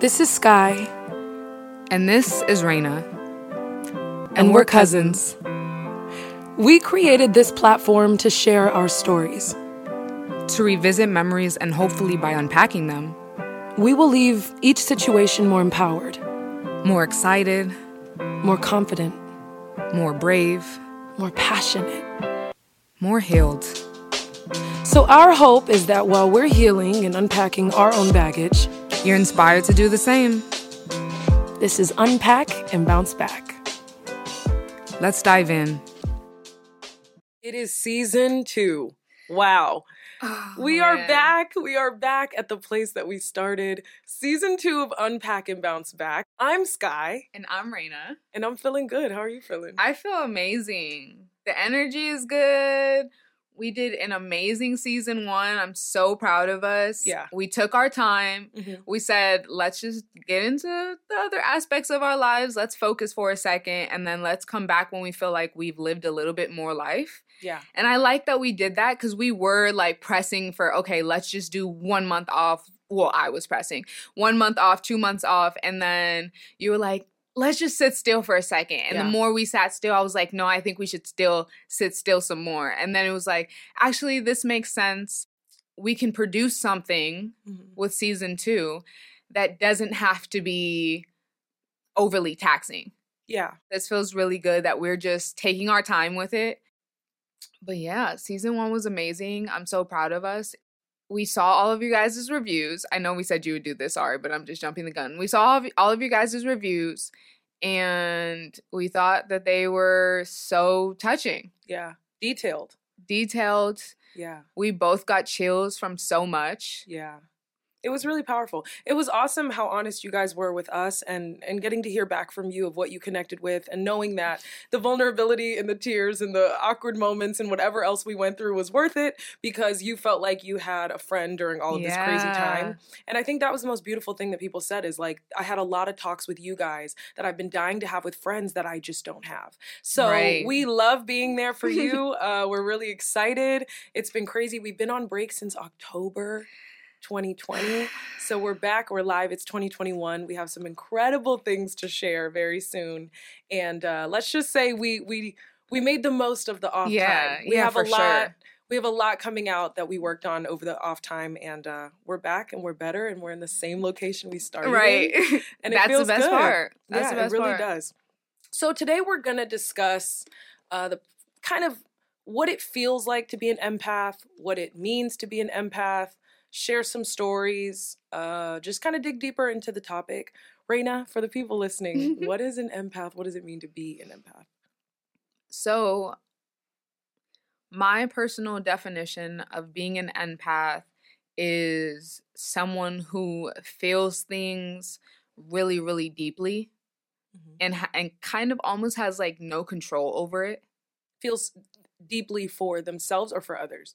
This is Sky, And this is Raina. and, we're cousins. We created this platform to share our stories. To revisit memories and hopefully by unpacking them, We will leave each situation more empowered, more excited, more confident, more brave, more passionate. more healed. So, our hope is that while we're healing and unpacking our own baggage, You're inspired to do the same. this is Unpack and Bounce Back. Let's dive in. It is season two. Wow. Oh, we are back. We are back at the place that we started. Season two of Unpack and Bounce Back. I'm Sky, And I'm Raina. and I'm feeling good. How are you feeling? I feel amazing. The energy is good. We did an amazing season one. I'm so proud of us. Yeah. We took our time. Mhm. We said, let's just get into the other aspects of our lives. Let's focus for a second and then let's come back when we feel like we've lived a little bit more life. Yeah. And I like that we did that because we were like pressing for, okay, let's just do one month off. Well, I was pressing one month off, two months off. And then you were like, let's just sit still for a second. And Yeah. the more we sat still, I was like, no, I think we should still sit still some more. And then it was like, actually, this makes sense. We can produce something Mhm. with season two that doesn't have to be overly taxing. Yeah. This feels really good that we're just taking our time with it. But yeah, season one was amazing. I'm so proud of us. We saw all of you guys' reviews. I know we said you would do this, sorry, but I'm just jumping the gun. We saw all of, all of you guys' reviews and we thought that they were so touching, Yeah. Detailed. detailed. Yeah. We both got chills from so much. Yeah. It was really powerful. It was awesome how honest you guys were with us and and getting to hear back from you of what you connected with and knowing that the vulnerability and the tears and the awkward moments and whatever else we went through was worth it because you felt like you had a friend during all of this crazy time. And I think that was the most beautiful thing that people said is like I had a lot of talks with you guys that I've been dying to have with friends that I just don't have. So Right. we love being there for you. uh, we're really excited. It's been crazy. We've been on break since October 2020. So we're back. We're live. It's 2021. We have some incredible things to share very soon. And uh, let's just say we we we made the most of the off Yeah, time. We yeah, have for a lot. sure. We have a lot coming out that we worked on over the off time, and uh, we're back and we're better, and we're in the same location we started. in, Right. and it That's feels the best good. part. That's yeah, the best it really part. does. So today we're gonna discuss uh, the kind of what it feels like to be an empath, what it means to be an empath, share some stories, uh, just kind of dig deeper into the topic. Raina, for the people listening, what is an empath? What does it mean to be an empath? So, my personal definition of being an empath is someone who feels things really, really deeply Mhm. and ha- and kind of almost has like no control over it Feels deeply for themselves or for others.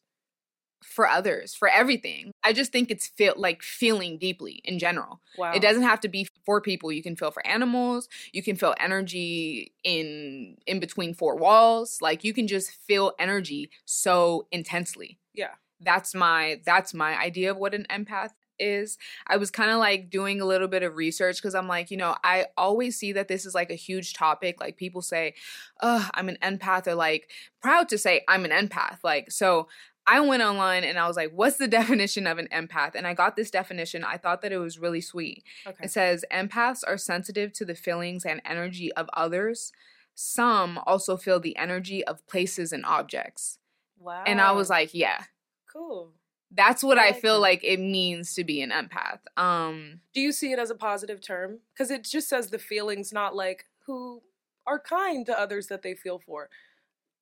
For others, for everything. I just think it's feel like feeling deeply in general. Wow. It doesn't have to be for people. You can feel for animals. You can feel energy in in between four walls. Like you can just feel energy so intensely. Yeah. That's my that's my idea of what an empath is. I was kind of like doing a little bit of research because I'm like, you know, I always see that this is like a huge topic. Like people say, "Oh, I'm an empath," or like proud to say I'm an empath. Like so I went online and I was like, what's the definition of an empath? And I got this definition. I thought that it was really sweet. Okay. It says empaths are sensitive to the feelings and energy of others. Some also feel the energy of places and objects. Wow. And I was like, yeah, cool. that's what I I, feel like it means to be an empath. Um Do you see it as a positive term? Because it just says the feelings, not like who are kind to others that they feel for.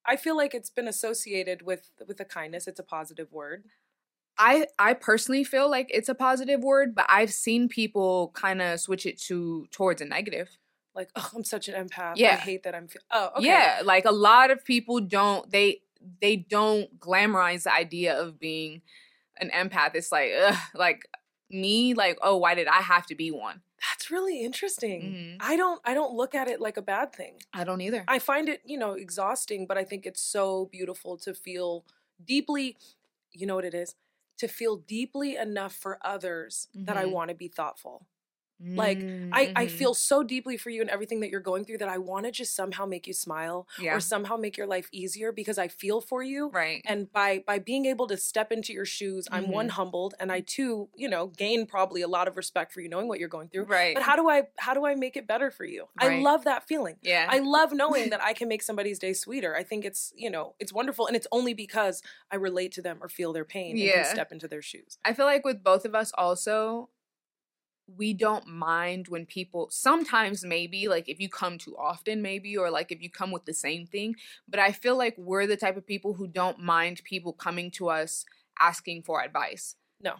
I feel like it's been associated with with a kindness. It's a positive word. I I personally feel like it's a positive word, but I've seen people kind of switch it to towards a negative. Like, oh, I'm such an empath. Yeah. I hate that I'm. Fe- oh, okay. Yeah, like a lot of people don't they they don't glamorize the idea of being an empath. It's like ugh, like me like oh why did I have to be one? That's really interesting. Mhm. I don't. I don't look at it like a bad thing. I don't either. I find it, you know, exhausting, but I think it's so beautiful to feel deeply. You know what it is? To feel deeply enough for others that I Mhm. want to be thoughtful. Like, I, I Mhm. feel so deeply for you and everything that you're going through that I want to just somehow make you smile yeah, or somehow make your life easier because I feel for you. right. And by by being able to step into your shoes, I'm one Mhm. humbled and I too, you know, gain probably a lot of respect for you knowing what you're going through. Right. But how do I how do I make it better for you? Right. I love that feeling. yeah. I love knowing that I can make somebody's day sweeter. I think it's, you know, it's wonderful and it's only because I relate to them or feel their pain and Yeah. can step into their shoes. I feel like with both of us also, we don't mind when people sometimes maybe like if you come too often maybe or like if you come with the same thing but i feel like we're the type of people who don't mind people coming to us asking for advice no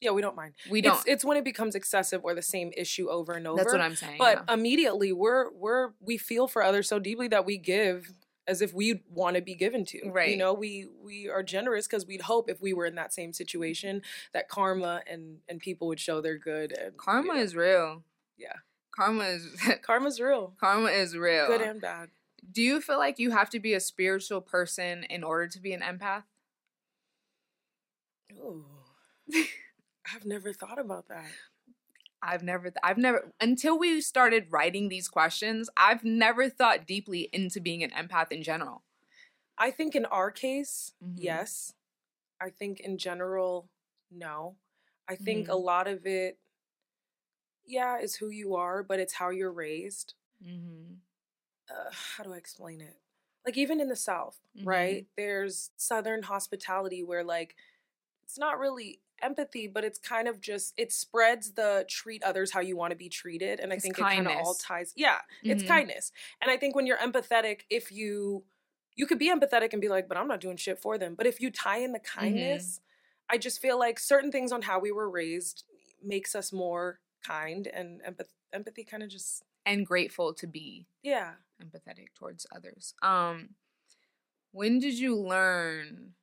Yeah, we don't mind. we don't It's, it's when it becomes excessive or the same issue over and over. that's what i'm saying But yeah. immediately we're we're we feel for others so deeply that we give as if we want to be given to. Right. You know, we we are generous because we'd hope if we were in that same situation that karma and and people would show their good. And, you karma know, is real Yeah. karma is karma's real, karma is real good and bad. do you feel like you have to be a spiritual person in order to be an empath Ooh. I've never thought about that. I've never, th- I've never, until we started writing these questions, I've never thought deeply into being an empath in general. I think in our case, Mhm. yes. I think in general, no. I think a Mhm. lot of it, yeah, is who you are, but it's how you're raised. Mm-hmm. uh, how do I explain it? Like even in the South, right? There's Southern hospitality where like it's not really empathy, but it's kind of just it spreads the treat others how you want to be treated, and I It's think it kind of all ties. Yeah, it's Mhm. kindness, and I think when you're empathetic, if you you could be empathetic and be like, but I'm not doing shit for them. But if you tie in the kindness, I just feel like certain things on how we were raised makes us more kind and empath- empathy kind of just And grateful to be yeah. empathetic towards others. Um, when did you learn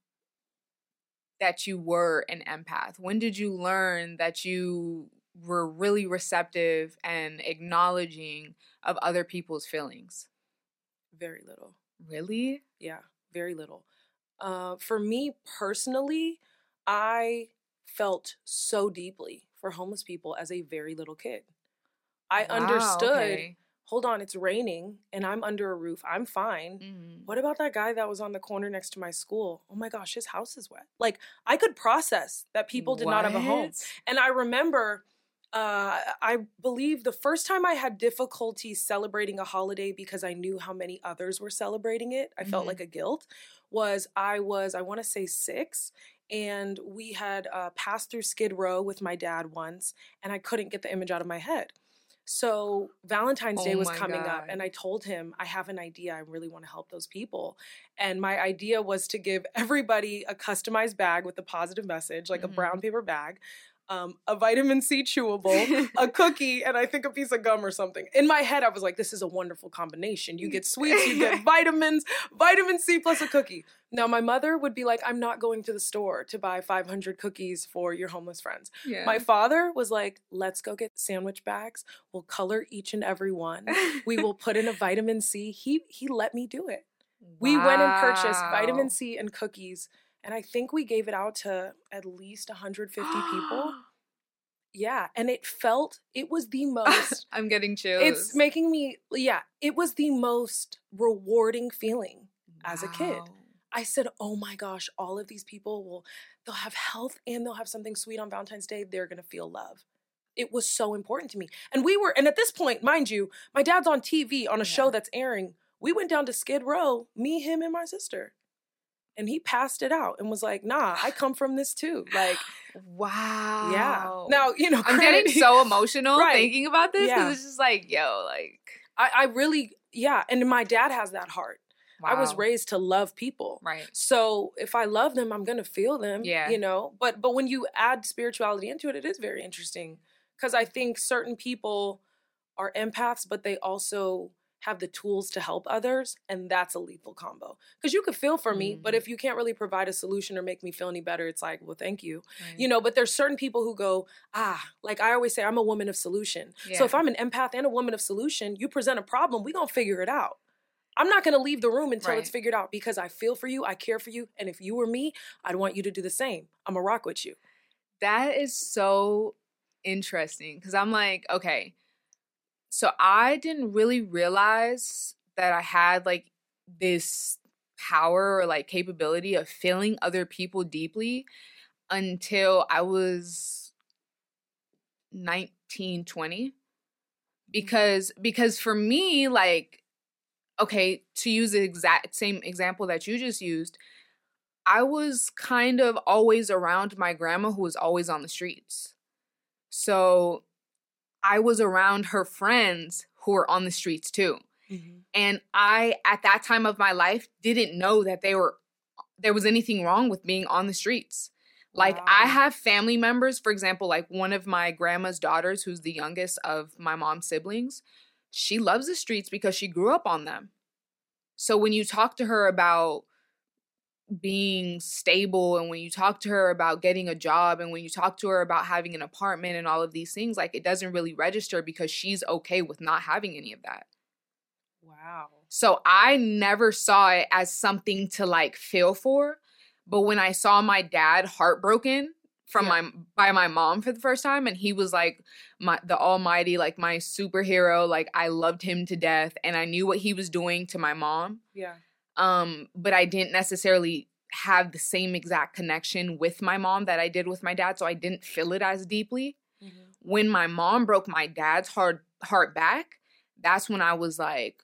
that you were an empath? When did you learn that you were really receptive and acknowledging of other people's feelings? Very little. Really? Yeah, very little. Uh, for me personally, I felt so deeply for homeless people as a very little kid. I Wow, understood, okay. Hold on, it's raining and I'm under a roof. I'm fine. Mhm. What about that guy that was on the corner next to my school? Oh my gosh, his house is wet. Like, I could process that people did not have a home. And I remember, uh, I believe the first time I had difficulty celebrating a holiday because I knew how many others were celebrating it, I felt Mhm. like a guilt, was I was, I want to say six. And we had uh, passed through Skid Row with my dad once, and I couldn't get the image out of my head. So Valentine's Day Oh was my coming up, and I told him I have an idea. I really want to help those people. And my idea was to give everybody a customized bag with a positive message, like Mhm. a brown paper bag, um, a vitamin C chewable, a cookie, and I think a piece of gum or something. In my head, I was like, this is a wonderful combination. You get sweets, you get vitamins, vitamin C plus a cookie. Now, my mother would be like, I'm not going to the store to buy 500 cookies for your homeless friends. yeah. My father was like, let's go get sandwich bags. We'll color each and every one. We will put in a vitamin C. He he let me do it. We went and purchased vitamin C and cookies, and I think we gave it out to at least 150 people. Yeah, and it felt it was the most I'm getting chills. it's making me yeah, it was the most rewarding feeling. as a kid. I said, "Oh my gosh, all of these people will they'll have health and they'll have something sweet on Valentine's Day. They're going to feel love." It was so important to me. And we were and at this point, mind you, my dad's on TV on a show that's airing. We went down to Skid Row, me, him and my sister. And he passed it out and was like, "Nah, I come from this too." Like, Wow. yeah. Now, you know, I'm getting so emotional Right. thinking about this because Yeah. it's just like, yo, like, I, I really yeah, and my dad has that heart. I was raised to love people. right. So if I love them, I'm gonna feel them. Yeah. You know. But but when you add spirituality into it, it is very interesting. Because I think certain people are empaths, but they also have the tools to help others, and that's a lethal combo. Because you could feel for me, but Mm. if you can't really provide a solution or make me feel any better, it's like, well, thank you. right. You know, but there's certain people who go, ah, like I always say, I'm a woman of solution. So if I'm an empath and a woman of solution, you present a problem, we gonna figure it out. I'm not gonna leave the room until it's figured out because I feel for you, I care for you, and if you were me, I'd want you to do the same. I'm gonna rock with you. that is so interesting because I'm like, okay, so I didn't really realize that I had like this power or like capability of feeling other people deeply until I was 19, 20. Mm-hmm. Because because for me, like, okay, to use the exact same example that you just used, I was kind of always around my grandma who was always on the streets. So I was around her friends who were on the streets too. Mm-hmm. And I, at that time of my life, didn't know that they were there was anything wrong with being on the streets. Like wow. I have family members, for example, like one of my grandma's daughters, who's the youngest of my mom's siblings, she loves the streets because she grew up on them. So when you talk to her about being stable and when you talk to her about getting a job and when you talk to her about having an apartment and all of these things like it doesn't really register because she's okay with not having any of that. Wow. So i never saw it as something to like feel for but when i saw my dad heartbroken from yeah. my by my mom for the first time and he was like my the almighty like my superhero like i loved him to death and i knew what he was doing to my mom yeah um, but I didn't necessarily have the same exact connection with my mom that I did with my dad, so I didn't feel it as deeply. Mm-hmm. When my mom broke my dad's heart heart back, that's when I was like,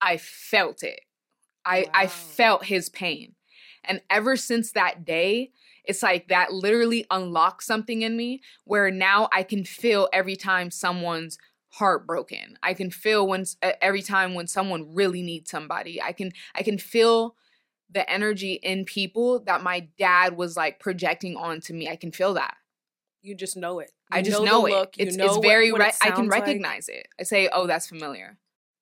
I felt it. I wow. I felt his pain. And ever since that day, it's like that literally unlocked something in me where now I can feel every time someone's heartbroken. I can feel when every time when someone really needs somebody. I can I can feel the energy in people that my dad was like projecting onto me. I can feel that. You just know it. You I just know, know it. Look, it's know it's very what, what it I can recognize like. it. I say, "Oh, that's familiar."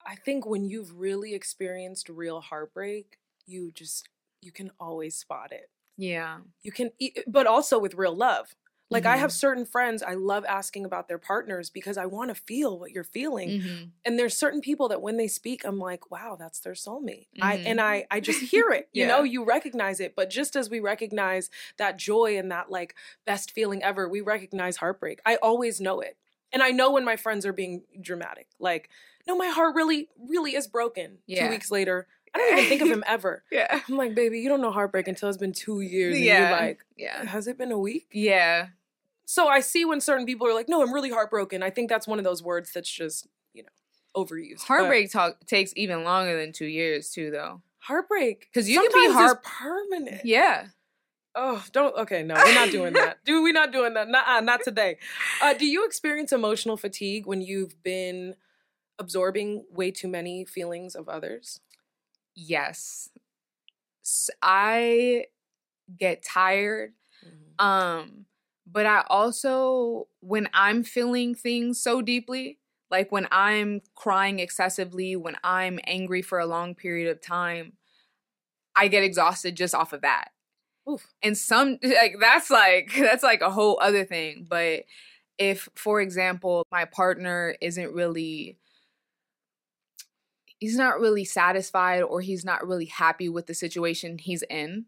I think when you've really experienced real heartbreak, you just you can always spot it. Yeah. You can but also with real love. Like mm-hmm. I have mm-hmm. certain friends I love asking about their partners because I want to feel what you're feeling. Mm-hmm. And there's certain people that when they speak I'm like, "Wow, that's their soulmate." Mm-hmm. I and I I just hear it. yeah. You know, you recognize it. But just as we recognize that joy and that like best feeling ever, we recognize heartbreak. I always know it. And I know when my friends are being dramatic. Like, "No, my heart really really is broken." Yeah. 2 weeks later, I don't even think of him ever. Yeah. I'm like, baby, you don't know heartbreak until it's been two years. Yeah. And you're like, yeah. Has it been a week? Yeah. So I see when certain people are like, no, I'm really heartbroken. I think that's one of those words that's just, you know, overused. Heartbreak talk takes even longer than two years too, though. Heartbreak. Because you can be heart permanent. Yeah. Oh, don't. Okay, no, we're not doing that. Do we not doing that? Not, not today. Uh, do you experience emotional fatigue when you've been absorbing way too many feelings of others? Yes. I get tired. Mm-hmm. Um, but I also, when I'm feeling things so deeply, like when I'm crying excessively, when I'm angry for a long period of time, I get exhausted just off of that. Oof. And some like that's like that's like a whole other thing. But if, for example, my partner isn't really he's not really satisfied or he's not really happy with the situation he's in,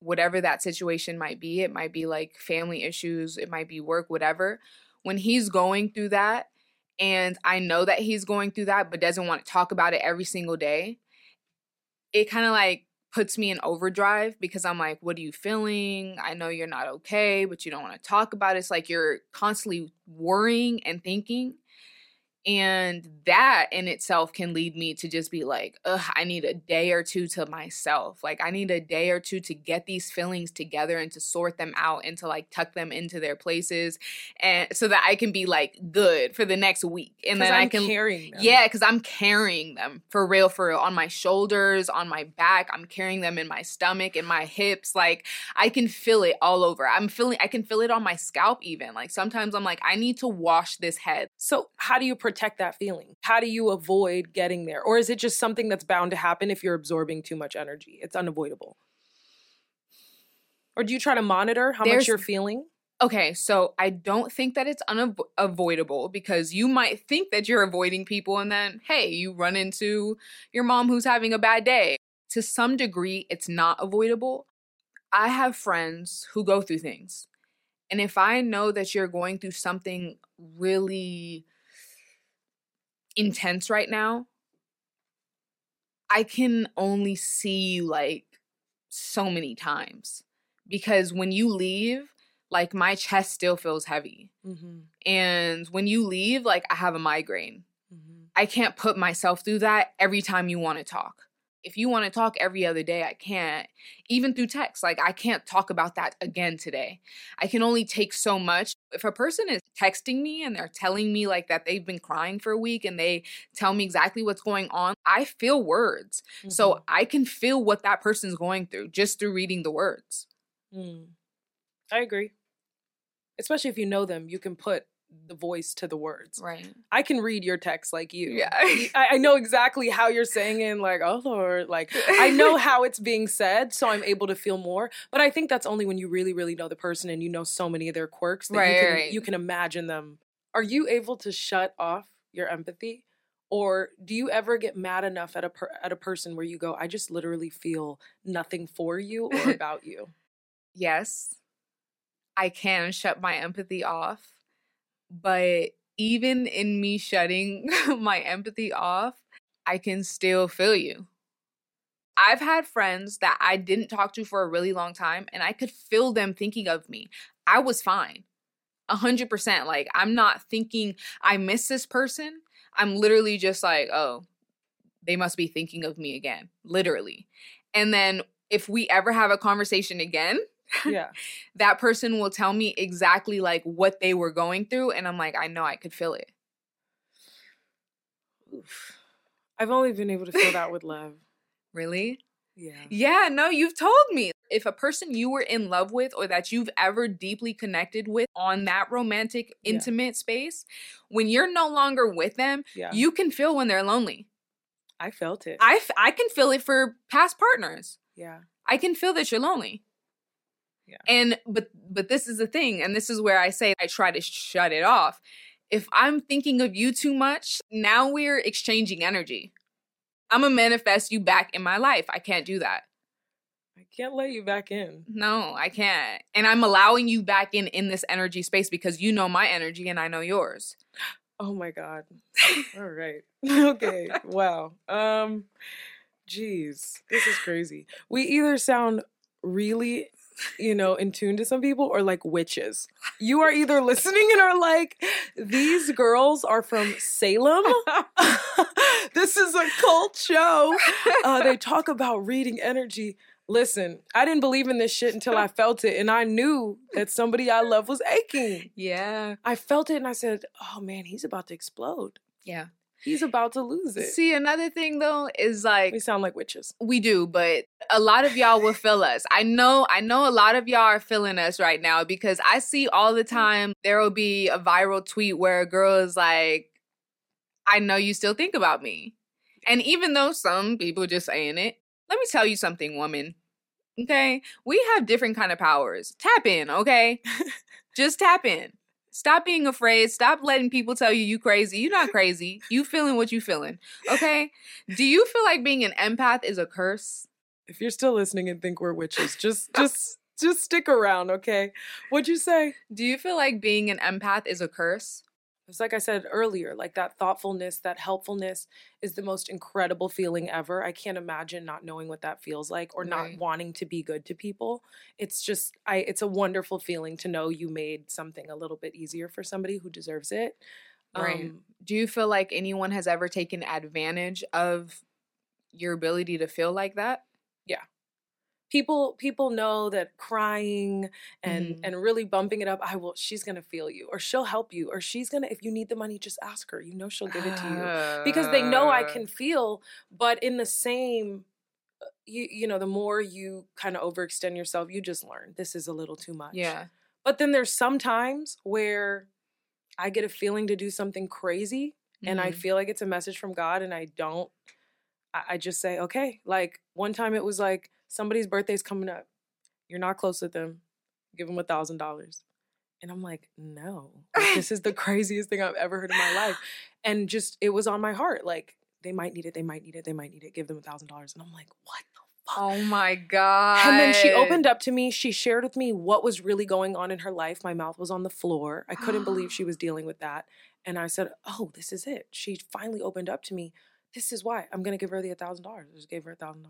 whatever that situation might be. It might be like family issues, it might be work, whatever. When he's going through that, and I know that he's going through that, but doesn't want to talk about it every single day, it kind of like puts me in overdrive because I'm like, what are you feeling? I know you're not okay, but you don't want to talk about it. It's like you're constantly worrying and thinking. And that in itself can lead me to just be like, ugh, I need a day or two to myself. Like, I need a day or two to get these feelings together and to sort them out and to like tuck them into their places. And so that I can be like good for the next week. And then I'm I can carrying them. Yeah, because I'm carrying them for real, for real on my shoulders, on my back. I'm carrying them in my stomach, in my hips. Like, I can feel it all over. I'm feeling, I can feel it on my scalp even. Like, sometimes I'm like, I need to wash this head. So, how do you protect? Protect that feeling? How do you avoid getting there? Or is it just something that's bound to happen if you're absorbing too much energy? It's unavoidable. Or do you try to monitor how There's, much you're feeling? Okay, so I don't think that it's unavoidable because you might think that you're avoiding people and then, hey, you run into your mom who's having a bad day. To some degree, it's not avoidable. I have friends who go through things And if I know that you're going through something really intense right now, I can only see you like so many times because when you leave, like my chest still feels heavy. Mm-hmm. And when you leave, like I have a migraine. Mm-hmm. I can't put myself through that every time you want to talk. If you want to talk every other day, I can't. Even through text, like I can't talk about that again today. I can only take so much. If a person is texting me and they're telling me like that they've been crying for a week and they tell me exactly what's going on, I feel words. Mm-hmm. So I can feel what that person's going through just through reading the words. Mm. I agree. Especially if you know them, you can put the voice to the words. Right. I can read your text like you. Yeah. I, I know exactly how you're saying it, like, oh Lord. Like I know how it's being said, so I'm able to feel more. But I think that's only when you really, really know the person and you know so many of their quirks that you Right, can right. you can imagine them. Are you able to shut off your empathy? Or do you ever get mad enough at a per- at a person where you go, I just literally feel nothing for you or about you? yes, I can shut my empathy off. But even in me shutting my empathy off, I can still feel you. I've had friends that I didn't talk to for a really long time, and I could feel them thinking of me. I was fine. A hundred percent. Like, I'm not thinking I miss this person. I'm literally just like, oh, they must be thinking of me again. Literally. And then if we ever have a conversation again, Yeah. that person will tell me exactly like what they were going through and i'm like i know i could feel it Oof. I've only been able to feel that with love. really Yeah. yeah no you've told me if a person you were in love with or that you've ever deeply connected with on that romantic Yeah. intimate space when you're no longer with them Yeah. you can feel when they're lonely I felt it. I, f- I can feel it for past partners yeah. I can feel that you're lonely. Yeah. And but but this is the thing, and this is where I say I try to shut it off. If I'm thinking of you too much, now we're exchanging energy. I'm gonna manifest you back in my life. I can't do that. I can't let you back in. No, I can't. And I'm allowing you back in in this energy space because you know my energy and I know yours. Oh my god. All right. okay. Wow. Um jeez. This is crazy. We either sound really you know, in tune to some people or like witches. You are either listening and are like, these girls are from Salem. this is a cult show. Uh, they talk about reading energy. Listen, I didn't believe in this shit until I felt it, and I knew that somebody I love was aching. yeah. I felt it, and I said, "Oh man, he's about to explode. Yeah. He's about to lose it." See, another thing though is like we sound like witches. We do, but a lot of y'all will feel us. I know, I know a lot of y'all are feeling us right now because I see all the mm. time there will be a viral tweet where a girl is like, I know you still think about me. And even though some people just saying it, let me tell you something, woman. Okay? We have different kind of powers. Tap in, okay? just tap in. Stop being afraid. Stop letting people tell you you crazy. You're not crazy. You feeling what you feeling. Okay? Do you feel like being an empath is a curse? If you're still listening and think we're witches, just just just stick around, okay? What'd you say? Do you feel like being an empath is a curse? It's like I said earlier, like that thoughtfulness, that helpfulness is the most incredible feeling ever. I can't imagine not knowing what that feels like or not Right. wanting to be good to people. It's just I it's a wonderful feeling to know you made something a little bit easier for somebody who deserves it. Right. Um, Do you feel like anyone has ever taken advantage of your ability to feel like that? People people know that crying and Mhm. and really bumping it up i will she's gonna feel you or she'll help you or she's gonna if you need the money just ask her you know she'll give it to you because they know i Uh, can feel but in the same uh, you you know the more you kind of overextend yourself you just learn this is a little too much Yeah. but then there's some times where i get a feeling to do something crazy and I Mhm. feel like it's a message from God, and I don't. I, I just say, okay. Like one time, it was like somebody's birthday's coming up. You're not close with them. Give them a thousand dollars, and I'm like, no, like, this is the craziest thing I've ever heard in my life, and just it was on my heart. Like they might need it, they might need it, they might need it. Give them a thousand dollars, and I'm like, what the fuck? Oh my god. And then she opened up to me. She shared with me what was really going on in her life. My mouth was on the floor. I couldn't believe she was dealing with that. And I said, Oh, this is it. She finally opened up to me. This is why I'm going to give her the $1,000. I just gave her $1,000.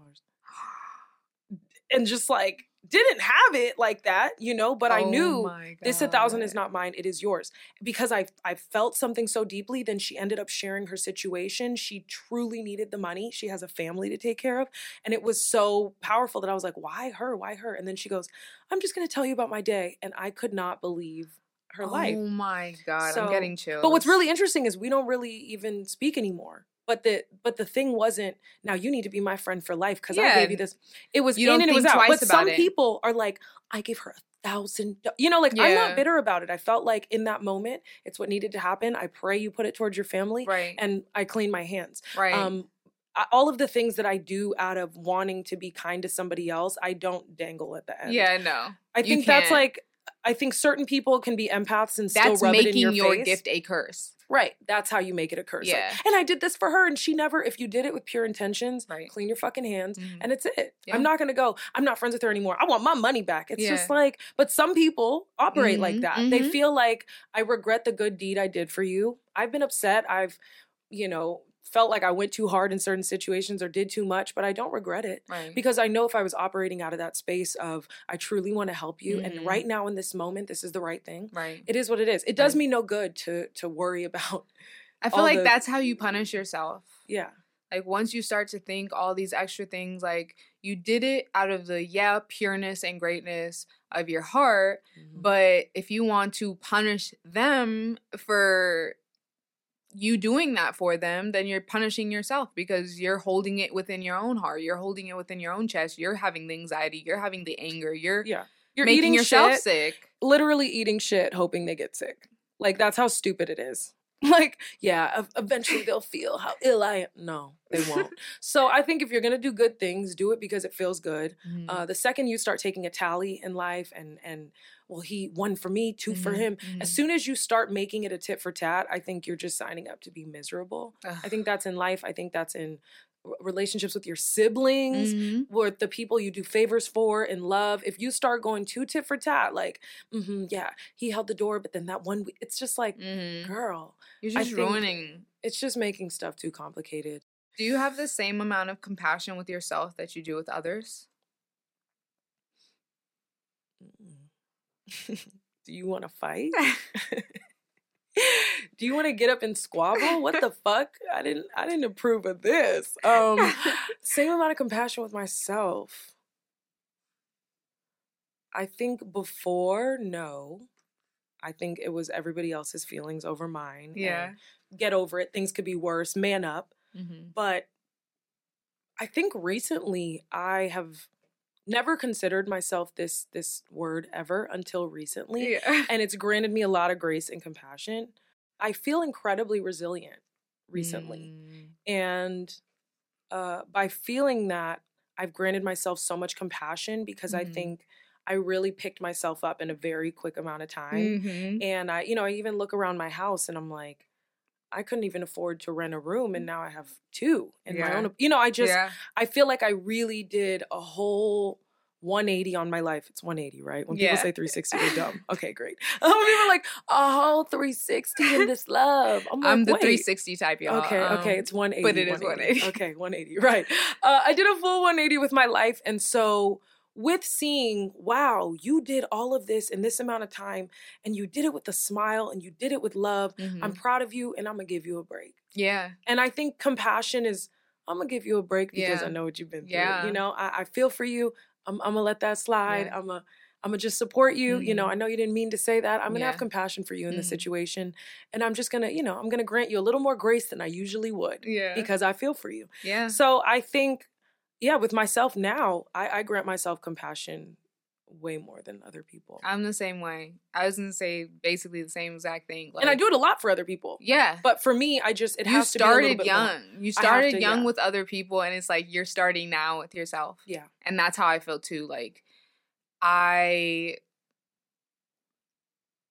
And just like, didn't have it like that, you know, but I Oh knew this a thousand is not mine, it is yours. Because I I felt something so deeply, then she ended up sharing her situation. She truly needed the money. She has a family to take care of. And it was so powerful that I was like, why her? Why her? And then she goes, I'm just gonna tell you about my day. And I could not believe her life. Oh my god, So- I'm getting chills. But what's really interesting is we don't really even speak anymore. But the but the thing wasn't now you need to be my friend for life because I gave you this. It was You in and it was out. But some it. people are like, I gave her a thousand. You know, like I'm not bitter about it. I felt like in that moment, it's what needed to happen. I pray you put it towards your family, right, and I clean my hands. right. Um, all of the things that I do out of wanting to be kind to somebody else, I don't dangle at the end. yeah, no. I think that's like. I think certain people can be empaths and still That's rub it in making your, your face. gift a curse. Right. That's how you make it a curse. Like, Yeah. and I did this for her, and she never, if you did it with pure intentions, Right. clean your fucking hands, Mhm. and it's it. Yeah. I'm not going to go, I'm not friends with her anymore. I want my money back. It's just like, but some people operate like Mhm, that. They mhm. feel like, I regret the good deed I did for you. I've been upset. I've, you know, felt like I went too hard in certain situations or did too much, but I don't regret it. Right. Because I know if I was operating out of that space of, I truly want to help you, and Mhm. right now in this moment, this is the right thing. right. It is what it is. It does Right. me no good to to worry about. I feel like the- that's how you punish yourself. Yeah. Like once you start to think all these extra things, like you did it out of the yeah pureness and greatness of your heart, Mm-hmm. but if you want to punish them for you doing that for them, then you're punishing yourself because you're holding it within your own heart. You're holding it within your own chest. You're having the anxiety. You're having the anger. You're Yeah. You're making eating yourself shit, sick. literally eating shit, hoping they get sick. Like that's how stupid it is. Like, yeah, eventually they'll feel how ill I am. No, they won't. so I think if you're gonna do good things, do it because it feels good. Mhm. Uh, the second you start taking a tally in life and and well, he one for me, 2 for Mhm, him. mhm. As soon as you start making it a tit for tat, I think you're just signing up to be miserable. I think that's in life. I think that's in relationships with your siblings. Mhm. with the people you do favors for in love. If you start going too tit for tat, like, hmm yeah, he held the door, but then that one, it's just like, Mhm. girl, You're just ruining. it's just making stuff too complicated. Do you have the same amount of compassion with yourself that you do with others? do you want to fight? do you want to get up and squabble? What the fuck? I didn't. I didn't approve of this. Um, same amount of compassion with myself. I think before, no. I think it was everybody else's feelings over mine. Yeah. Get over it. Things could be worse. Man up. Mhm. But I think recently I have never considered myself this this word ever until recently. Yeah. And it's granted me a lot of grace and compassion. I feel incredibly resilient recently. Mm. And uh, by feeling that, I've granted myself so much compassion because I Mhm. think I really picked myself up in a very quick amount of time. Mhm. And I, you know, I even look around my house and I'm like, I couldn't even afford to rent a room, and now I have two in my Yeah. own. You know, I just, yeah. I feel like I really did a whole 180 on my life. It's 180, right? When Yeah. people say 360, they're dumb. Okay, great. Um, people are like, a whole 360 in this love. I'm like, I'm the wait. 360 type, y'all. Okay, okay, Um, it's 180. but it is 180. Okay, 180, right. Uh, I did a full 180 with my life. And so, with seeing, wow, you did all of this in this amount of time, and you did it with a smile and you did it with love, I'm mhm. proud of you, and I'm gonna give you a break. yeah. And I think compassion is, I'm gonna give you a break because I know what you've been through. Yeah. You know, I, I feel for you. I'm, I'm gonna let that slide. Yeah. I'm gonna, I'm gonna just support you. You know, Mhm. I know you didn't mean to say that. I'm gonna have compassion for you in the Mhm. situation, and I'm just gonna, you know, I'm gonna grant you a little more grace than I usually would Yeah. because I feel for you. yeah. So I think, yeah, with myself now, I, I grant myself compassion way more than other people, I'm the same way. I was gonna say basically the same exact thing. Like, and I do it a lot for other people. Yeah. But for me, I just it you has to be a little started bit young. more. You started to, young yeah. with other people, and it's like you're starting now with yourself. Yeah. And that's how I feel too. Like, I.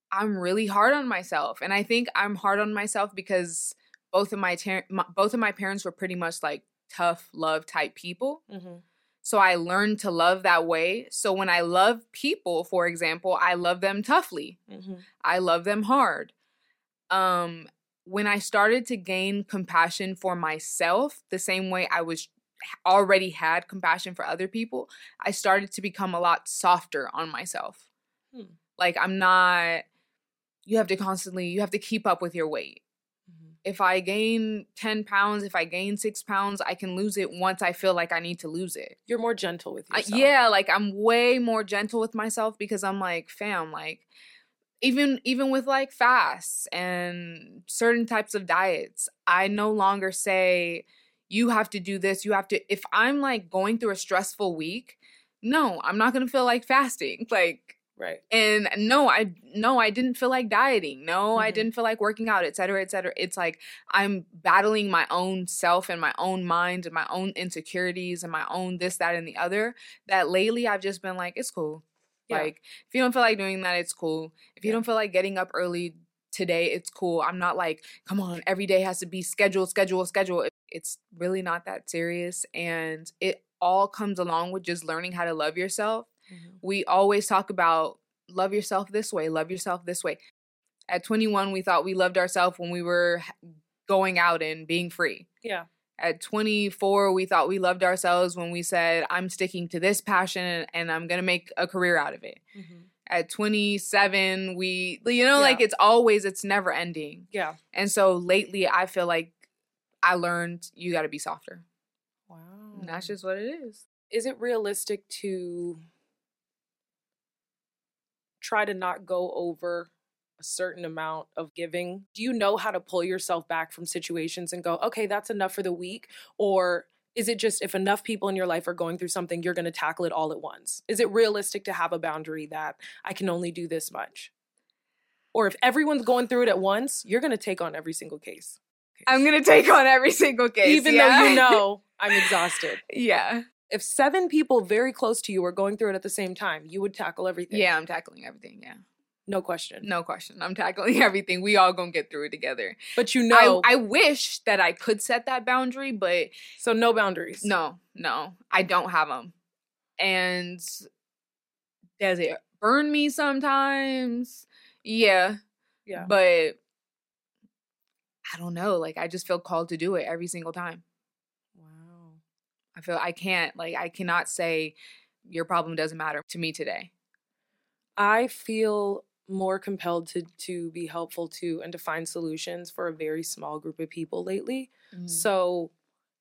I'm really hard on myself, and I think I'm hard on myself because both of my, ter- my both of my parents were pretty much like tough love type people. hmm So I learned to love that way. So when I love people, for example, I love them toughly. Mm-hmm. I love them hard. Um when I started to gain compassion for myself, the same way I was already had compassion for other people, I started to become a lot softer on myself. Hmm. Like I'm not you have to constantly you have to keep up with your weight. If I gain 10 pounds, if I gain 6 pounds, I can lose it once I feel like I need to lose it. You're more gentle with I- yourself. yeah, like I'm way more gentle with myself because I'm like, fam, like even even with like fasts and certain types of diets, I no longer say you have to do this, you have to if I'm like going through a stressful week, no, I'm not going to feel like fasting. Like Right. and no i no i didn't feel like dieting no i Mhm. didn't feel like working out etc etc it's like i'm battling my own self and my own mind and my own insecurities and my own this that and the other that lately i've just been like it's cool Yeah. like if you don't feel like doing that it's cool if you Yeah. don't feel like getting up early today it's cool i'm not like come on every day has to be scheduled schedule schedule it's really not that serious and it all comes along with just learning how to love yourself Mhm. we always talk about love yourself this way, love yourself this way. At 21, we thought we loved ourselves when we were going out and being free. Yeah. At 24, we thought we loved ourselves when we said, I'm sticking to this passion and I'm going to make a career out of it. Mhm. At 27, we, you know, like it's always, it's never ending. Yeah. And so lately, I feel like I learned you got to be softer. Wow. And that's just what it is. is it realistic to try to not go over a certain amount of giving? Do you know how to pull yourself back from situations and go, okay, that's enough for the week? Or is it just if enough people in your life are going through something, you're going to tackle it all at once? Is it realistic to have a boundary that I can only do this much? Or if everyone's going through it at once, you're going to take on every single case. I'm going to take on every single case. Even though you know I'm exhausted. yeah. If seven people very close to you are going through it at the same time, you would tackle everything. Yeah, I'm tackling everything. Yeah. No question. No question. I'm tackling everything. We all gonna get through it together. But you know, I, I wish that I could set that boundary, but so no boundaries. no, no, I don't have them. And does it burn me sometimes? Yeah, Yeah. but I don't know. Like I just feel called to do it every single time. I feel I can't. Like I cannot say your problem doesn't matter to me today. I feel more compelled to to be helpful to and to find solutions for a very small group of people lately. Mm. So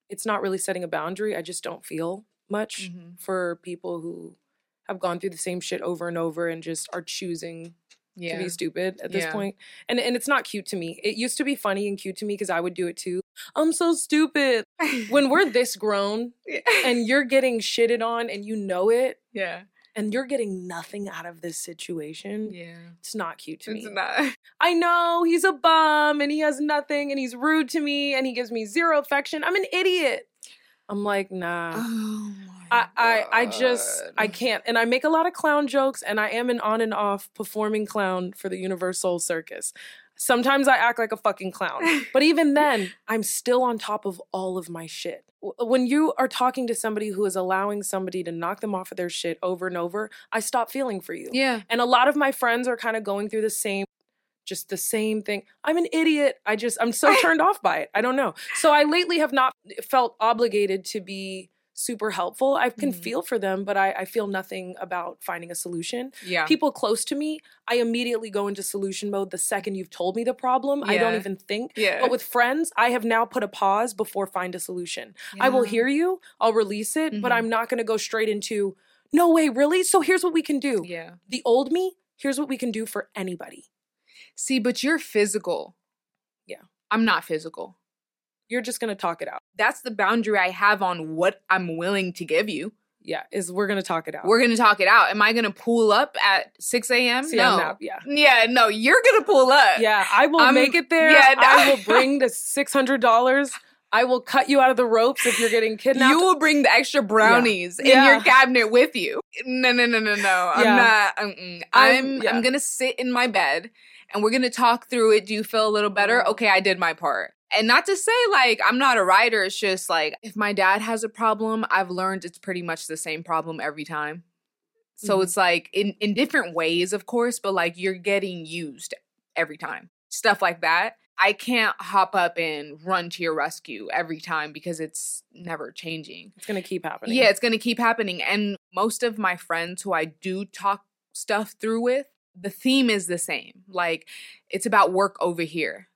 it's not really setting a boundary. I just don't feel much Mhm. for people who have gone through the same shit over and over and just are choosing Yeah. to be stupid at this Yeah. point. And and it's not cute to me. It used to be funny and cute to me because I would do it too. I'm so stupid. When we're this grown Yeah. and you're getting shitted on and you know it yeah, and you're getting nothing out of this situation, yeah, it's not cute to it's me. not. I know he's a bum and he has nothing and he's rude to me and he gives me zero affection. I'm an idiot. I'm like, nah. Oh my I, I I just I can't. And I make a lot of clown jokes and I am an on and off performing clown for the Universal Circus. Sometimes I act like a fucking clown. But even then, I'm still on top of all of my shit. Uh, when you are talking to somebody who is allowing somebody to knock them off of their shit over and over, I stop feeling for you. yeah, And a lot of my friends are kind of going through the same just the same thing. I'm an idiot. I just I'm so turned off by it. I don't know. So I lately have not felt obligated to be super helpful. I can Mhm. feel for them, but I, I feel nothing about finding a solution. yeah, People close to me, I immediately go into solution mode the second you've told me the problem. I don't even think. yeah. But with friends, I have now put a pause before find a solution. I will hear you, I'll release it, but Mhm. I'm not going to go straight into no way, really? So here's what we can do. Yeah. The old me, here's what we can do for anybody. See, but you're physical. Yeah. I'm not physical. You're just going to talk it out. That's the boundary I have on what I'm willing to give you. Yeah, is we're going to talk it out. We're gonna talk it out. Am I gonna pull up at 6 a.m.? See, No. not- yeah. Yeah, no, you're gonna pull up. Yeah, I will make it there. yeah, no. I will bring the $600. I will cut you out of the ropes if you're getting kidnapped. You will bring the extra brownies in Yeah. your cabinet with you. No, no, no, no, no. I'm Yeah. not. mm-mm. I'm- I'm. yeah. I'm gonna sit in my bed and we're gonna talk through it. Do you feel a little better? Mhm. Okay, I did my part. And not to say like I'm not a writer, it's just like if my dad has a problem, I've learned it's pretty much the same problem every time. So Mhm. it's like in in different ways, of course, but like you're getting used every time. Stuff like that. I can't hop up and run to your rescue every time because it's never changing. It's gonna keep happening. Yeah, it's going to keep happening. And most of my friends who I do talk stuff through with, the theme is the same. Like, it's about work over here.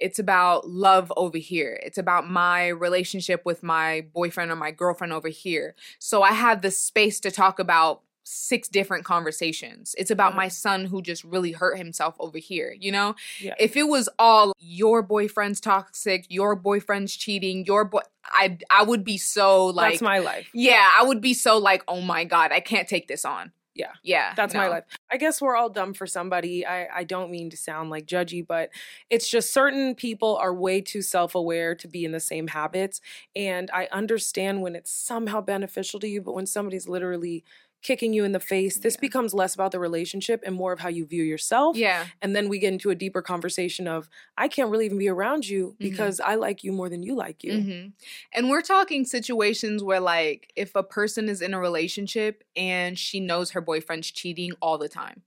It's about love over here. It's about my relationship with my boyfriend or my girlfriend over here. So I have the space to talk about six different conversations. It's about Mhm. my son who just really hurt himself over here, you know? Yeah. If it was all your boyfriend's toxic, your boyfriend's cheating, your boy I I would be so like that's my life. yeah, I would be so like, oh my god, I can't take this on. Yeah. yeah, That's my life. I guess we're all dumb for somebody. I, I don't mean to sound like judgy, but it's just certain people are way too self aware to be in the same habits. And I understand when it's somehow beneficial to you, but when somebody's literally kicking you in the face, this Yeah. becomes less about the relationship and more of how you view yourself. Yeah, And then we get into a deeper conversation of, I can't really even be around you Mhm. because I like you more than you like you. hmm and we're talking situations where like if a person is in a relationship and she knows her boyfriend's cheating all the time,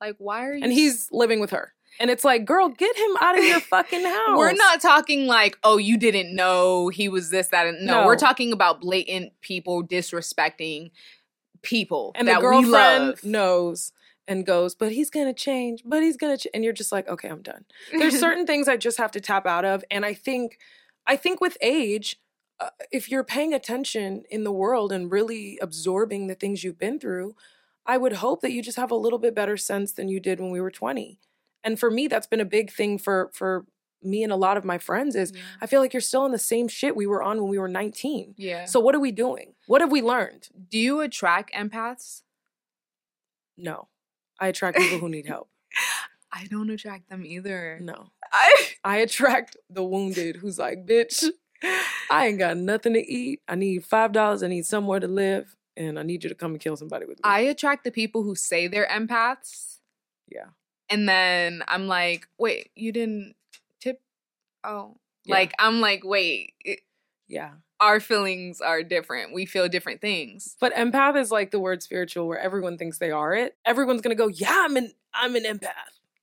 like why are you? And he's living with her. And it's like, girl, get him out of your fucking house. We're not talking like, oh, you didn't know he was this, that, and no. No. We're talking about blatant people disrespecting people and that the we girlfriend knows and goes, but he's gonna change, but he's gonna, ch-. and you're just like, okay, I'm done. There's certain things I just have to tap out of, and I think, I think with age, uh, if you're paying attention in the world and really absorbing the things you've been through, I would hope that you just have a little bit better sense than you did when we were 20. And for me, that's been a big thing for for me and a lot of my friends is yeah. I feel like you're still in the same shit we were on when we were 19. yeah. So what are we doing? What have we learned? do you attract empaths? No. I attract people who need help. I don't attract them either. No. I I attract the wounded who's like, bitch, I ain't got nothing to eat. I need $5. I need somewhere to live. And I need you to come and kill somebody with me. I attract the people who say they're empaths. Yeah. And then I'm like, wait, you didn't? Oh. Yeah. Like, I'm like, wait, it- yeah. our feelings are different. We feel different things. But empath is like the word spiritual where everyone thinks they are it. Everyone's gonna go, yeah, I'm an I'm an empath.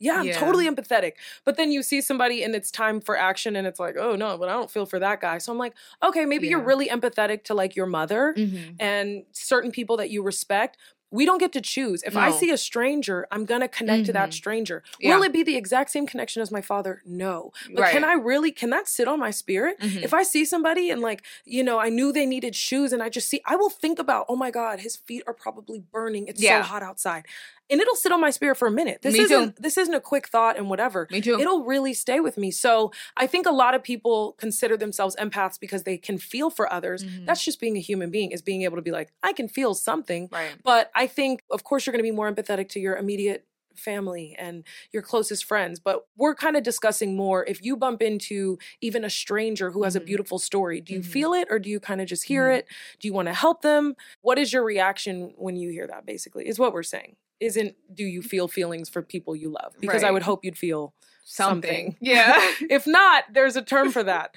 Yeah, I'm Yeah. totally empathetic. But then you see somebody and it's time for action and it's like, oh no, but I don't feel for that guy. So I'm like, okay, maybe you're really empathetic to like your mother Mm-hmm. and certain people that you respect. We don't get to choose. If I see a stranger, I'm gonna connect to that Mhm. stranger. Yeah. Will it be the exact same connection as my father? No. But right. can I really can that sit on my spirit? Mhm. If I see somebody and like, you know, I knew they needed shoes and I just see, I will think about, oh my God, his feet are probably burning. It's Yeah. so hot outside. And it'll sit on my spirit for a minute. This Me too. isn't this isn't a quick thought and whatever. Me too. It'll really stay with me. So I think a lot of people consider themselves empaths because they can feel for others. Mhm. That's just being a human being, is being able to be like, I can feel something. right. But I think, of course, you're going to be more empathetic to your immediate family and your closest friends. But we're kind of discussing more if you bump into even a stranger who has a Mhm. beautiful story, do you Mhm. feel it or do you kind of just hear Mhm. it? Do you want to help them? What is your reaction when you hear that, basically, is what we're saying. Isn't do you feel feelings for people you love? Because I would hope you'd feel Something. something. Yeah. if not, there's a term for that.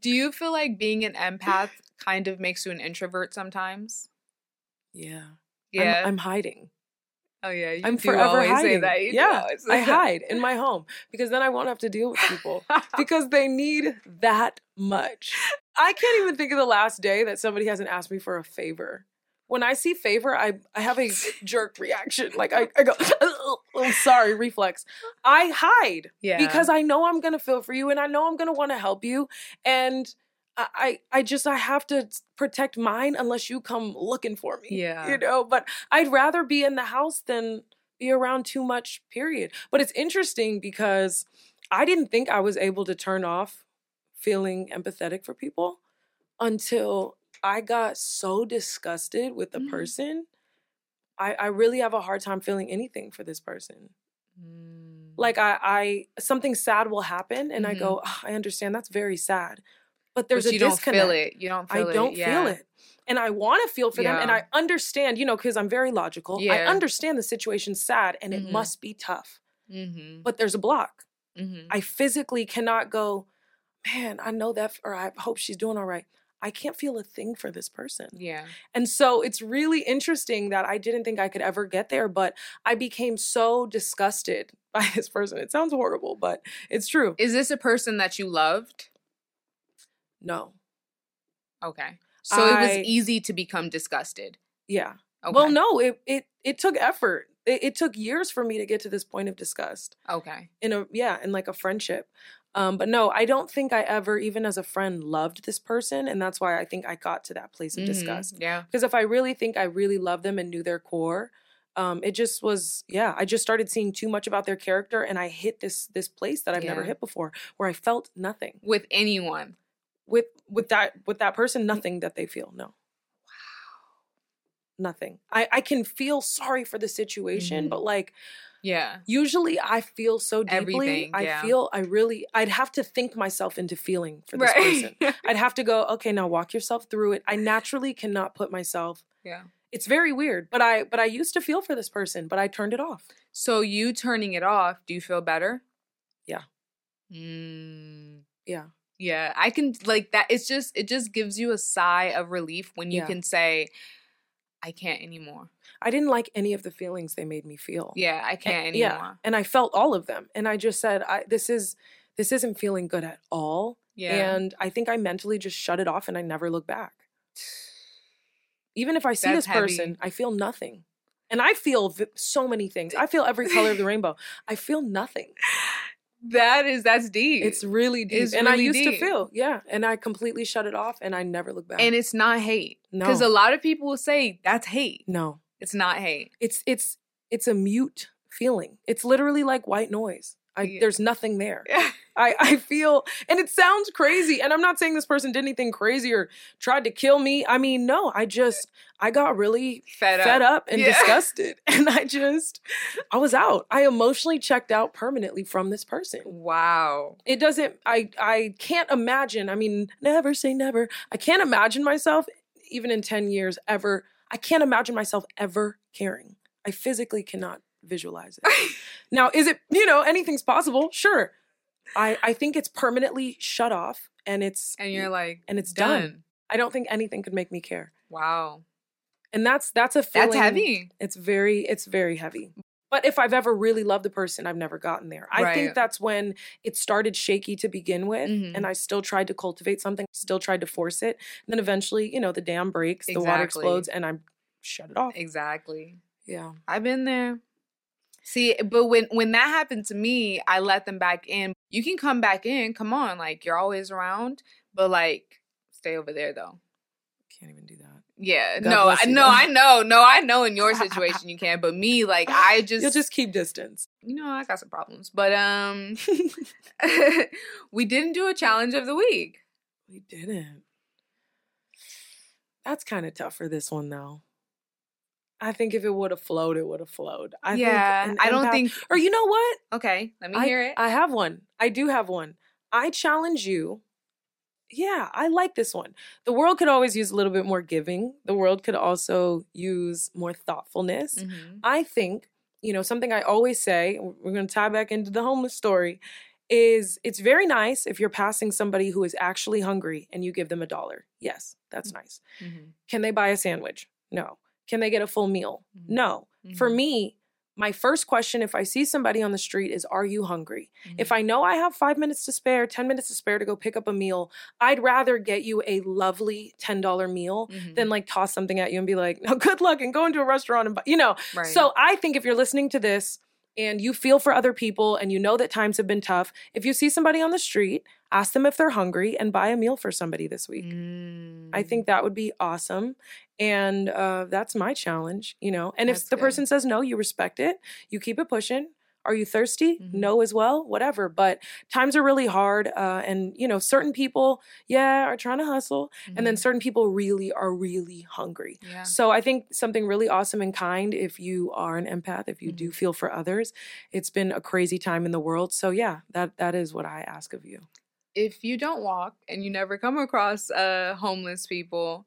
Do you feel like being an empath kind of makes you an introvert sometimes? yeah. Yeah. I'm, I'm hiding. oh yeah. You I'm forever always hiding. Say that. You yeah, I hide in my home because then I won't have to deal with people because they need that much. I can't even think of the last day that somebody hasn't asked me for a favor. When I see favor, I, I have a jerk reaction. Like I, I go, I'm oh, sorry, reflex. I hide yeah. because I know I'm gonna feel for you and I know I'm gonna want to help you. And I, I I just I have to protect mine unless you come looking for me. Yeah. You know, but I'd rather be in the house than be around too much, period. But it's interesting because I didn't think I was able to turn off feeling empathetic for people until I got so disgusted with the Mhm. person. I, I really have a hard time feeling anything for this person Mm. like I, I something sad will happen and I Mhm. go, "Ah, I understand that's very sad, but there's but a you don't disconnect. feel it. You don't I feel it. don't yeah. feel it, and I want to feel for them, and I understand, you know, because I'm very logical. I understand the situation's sad and it Mhm. must be tough, Mm-hmm. but there's a block. Mhm. I physically cannot go, man, I know that, or I hope she's doing all right. I can't feel a thing for this person. Yeah. And so it's really interesting that I didn't think I could ever get there, but I became so disgusted by this person. It sounds horrible, but it's true. Is this a person that you loved? No. Okay. So it was easy to become disgusted. Yeah. Okay. Well, no, it it it took effort. It, it took years for me to get to this point of disgust. Okay. In a yeah, in like a friendship. Um, but no, I don't think I ever, even as a friend, loved this person, and that's why I think I got to that place of Mhm. disgust. Yeah. Because if I really think I really loved them and knew their core, um, it just was yeah. I just started seeing too much about their character, and I hit this this place that I've never hit before, where I felt nothing With anyone. with with that with that person. Nothing that they feel. No. Wow nothing. I, I can feel sorry for the situation, Mhm. but like Yeah. usually I feel so deeply. Everything, I feel I really I'd have to think myself into feeling for this Right. person. I'd have to go, okay, now walk yourself through it. I naturally cannot put myself yeah. it's very weird but i but i used to feel for this person but i turned it off So you turning it off, do you feel better? Yeah. Mm. yeah Yeah, I can like that. It's just it just gives you a sigh of relief when you Yeah. can say, "I can't anymore." i didn't like any of the feelings they made me feel Yeah, I can't yeah anymore. and i felt all of them and i just said i this is this isn't feeling good at all Yeah, and i think i mentally just shut it off and i never look back even if i see That's this person heavy. i feel nothing and i feel v- so many things i feel every color of the rainbow i feel nothing that is that's deep. it's really deep It's and i used deep. to feel yeah and i completely shut it off and i never look back and it's not hate No. because a lot of people will say that's hate. no It's not hate. it's it's it's a mute feeling. It's literally like white noise. I, Yeah. There's nothing there. I, I feel, and it sounds crazy. And I'm not saying this person did anything crazy or tried to kill me. I mean, no, I just, I got really Fed up. up and Yeah. disgusted. And I just, I was out. I emotionally checked out permanently from this person. Wow. It doesn't, I, I can't imagine. I mean, never say never. I can't imagine myself, even in 10 years, ever, I can't imagine myself ever caring. I physically cannot visualize it. Now, is it, you know, anything's possible? Sure. I, I think it's permanently shut off and it's and you're like, and it's done. done. I don't think anything could make me care. Wow. And that's that's a feeling. That's heavy. It's very it's very heavy. But if I've ever really loved the person, I've never gotten there. I Right. think that's when it started shaky to begin with, Mhm. and I still tried to cultivate something, still tried to force it, and then eventually, you know, the dam breaks, the water explodes, and I shut it off. Exactly. Yeah. I've been there. See, but when when that happened to me, I let them back in. You can come back in. Come on, like you're always around, but like stay over there though. Can't even do that. Yeah, God no, I no. I know, no, I know. In your situation, you can, but me, like, I just, You'll just keep distance. you know, I got some problems. But um, we didn't do a challenge of the week. we didn't. That's kind of tough for this one though. I think if it would have flowed, it would have flowed. I yeah, think I don't think. Or you know what? Okay, let me I, hear it. I have one. I do have one. I challenge you. Yeah, I like this one. The world could always use a little bit more giving. The world could also use more thoughtfulness. Mhm. I think, you know, something I always say, we're going to tie back into the homeless story, is it's very nice if you're passing somebody who is actually hungry and you give them a dollar. Yes, that's nice. Mhm. Can they buy a sandwich? No. Can they get a full meal? Mhm. No. For Mhm. me, my first question if I see somebody on the street is, Are you hungry? If Mhm. I know I have five minutes to spare, 10 minutes to spare to go pick up a meal, I'd rather get you a lovely $10 meal Mhm. than like toss something at you and be like, No, good luck and go into a restaurant and buy, you know. right. So I think if you're listening to this and you feel for other people and you know that times have been tough, if you see somebody on the street, ask them if they're hungry and buy a meal for somebody this week. I Mm. think that would be awesome. And uh, that's my challenge, you know. And That's if the good. person says no, you respect it, you keep it pushing. Are you thirsty? Mhm. No, as well, whatever. But times are really hard. Uh, and, you know, certain people, yeah, are trying to hustle. And then Mhm. certain people really are really hungry. yeah. So I think something really awesome and kind if you are an empath, if you Mm-hmm. do feel for others. It's been a crazy time in the world. So yeah, that that is what I ask of you. if you don't walk and you never come across uh, homeless people,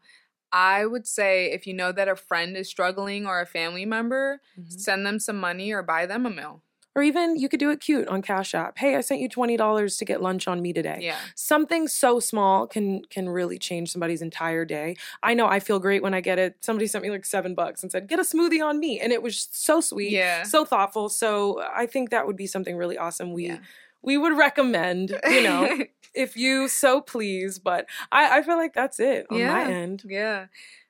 I would say if you know that a friend is struggling or a family member, Mhm. send them some money or buy them a meal. Or even you could do it cute on Cash App. Hey, I sent you $20 to get lunch on me today. Yeah. Something so small can can really change somebody's entire day. I know I feel great when I get it. Somebody sent me like seven bucks and said, get a smoothie on me. And it was so sweet, Yeah. so thoughtful. So I think that would be something really awesome. We Yeah. we would recommend, you know, if you so please. But I, I feel like that's it on my end. yeah.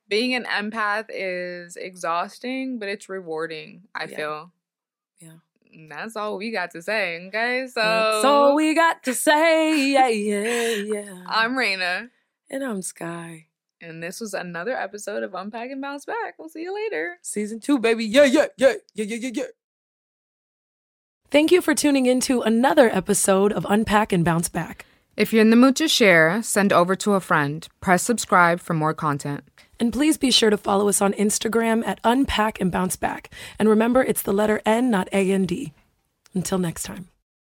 Being an empath is exhausting, but it's rewarding, I Yeah. feel. And That's all we got to say. Okay. So That's all we got to say. Yeah, yeah, yeah. I'm Raina. and I'm Sky. And this was another episode of Unpack and Bounce Back. We'll see you later. Season two, baby. Yeah, yeah, yeah, yeah, yeah, yeah, yeah. Thank you for tuning in to another episode of Unpack and Bounce Back. If you're in the mood to share, send over to a friend. Press subscribe for more content. And please be sure to follow us on Instagram at Unpack and Bounce Back. And remember, it's the letter N, not A and D. Until next time.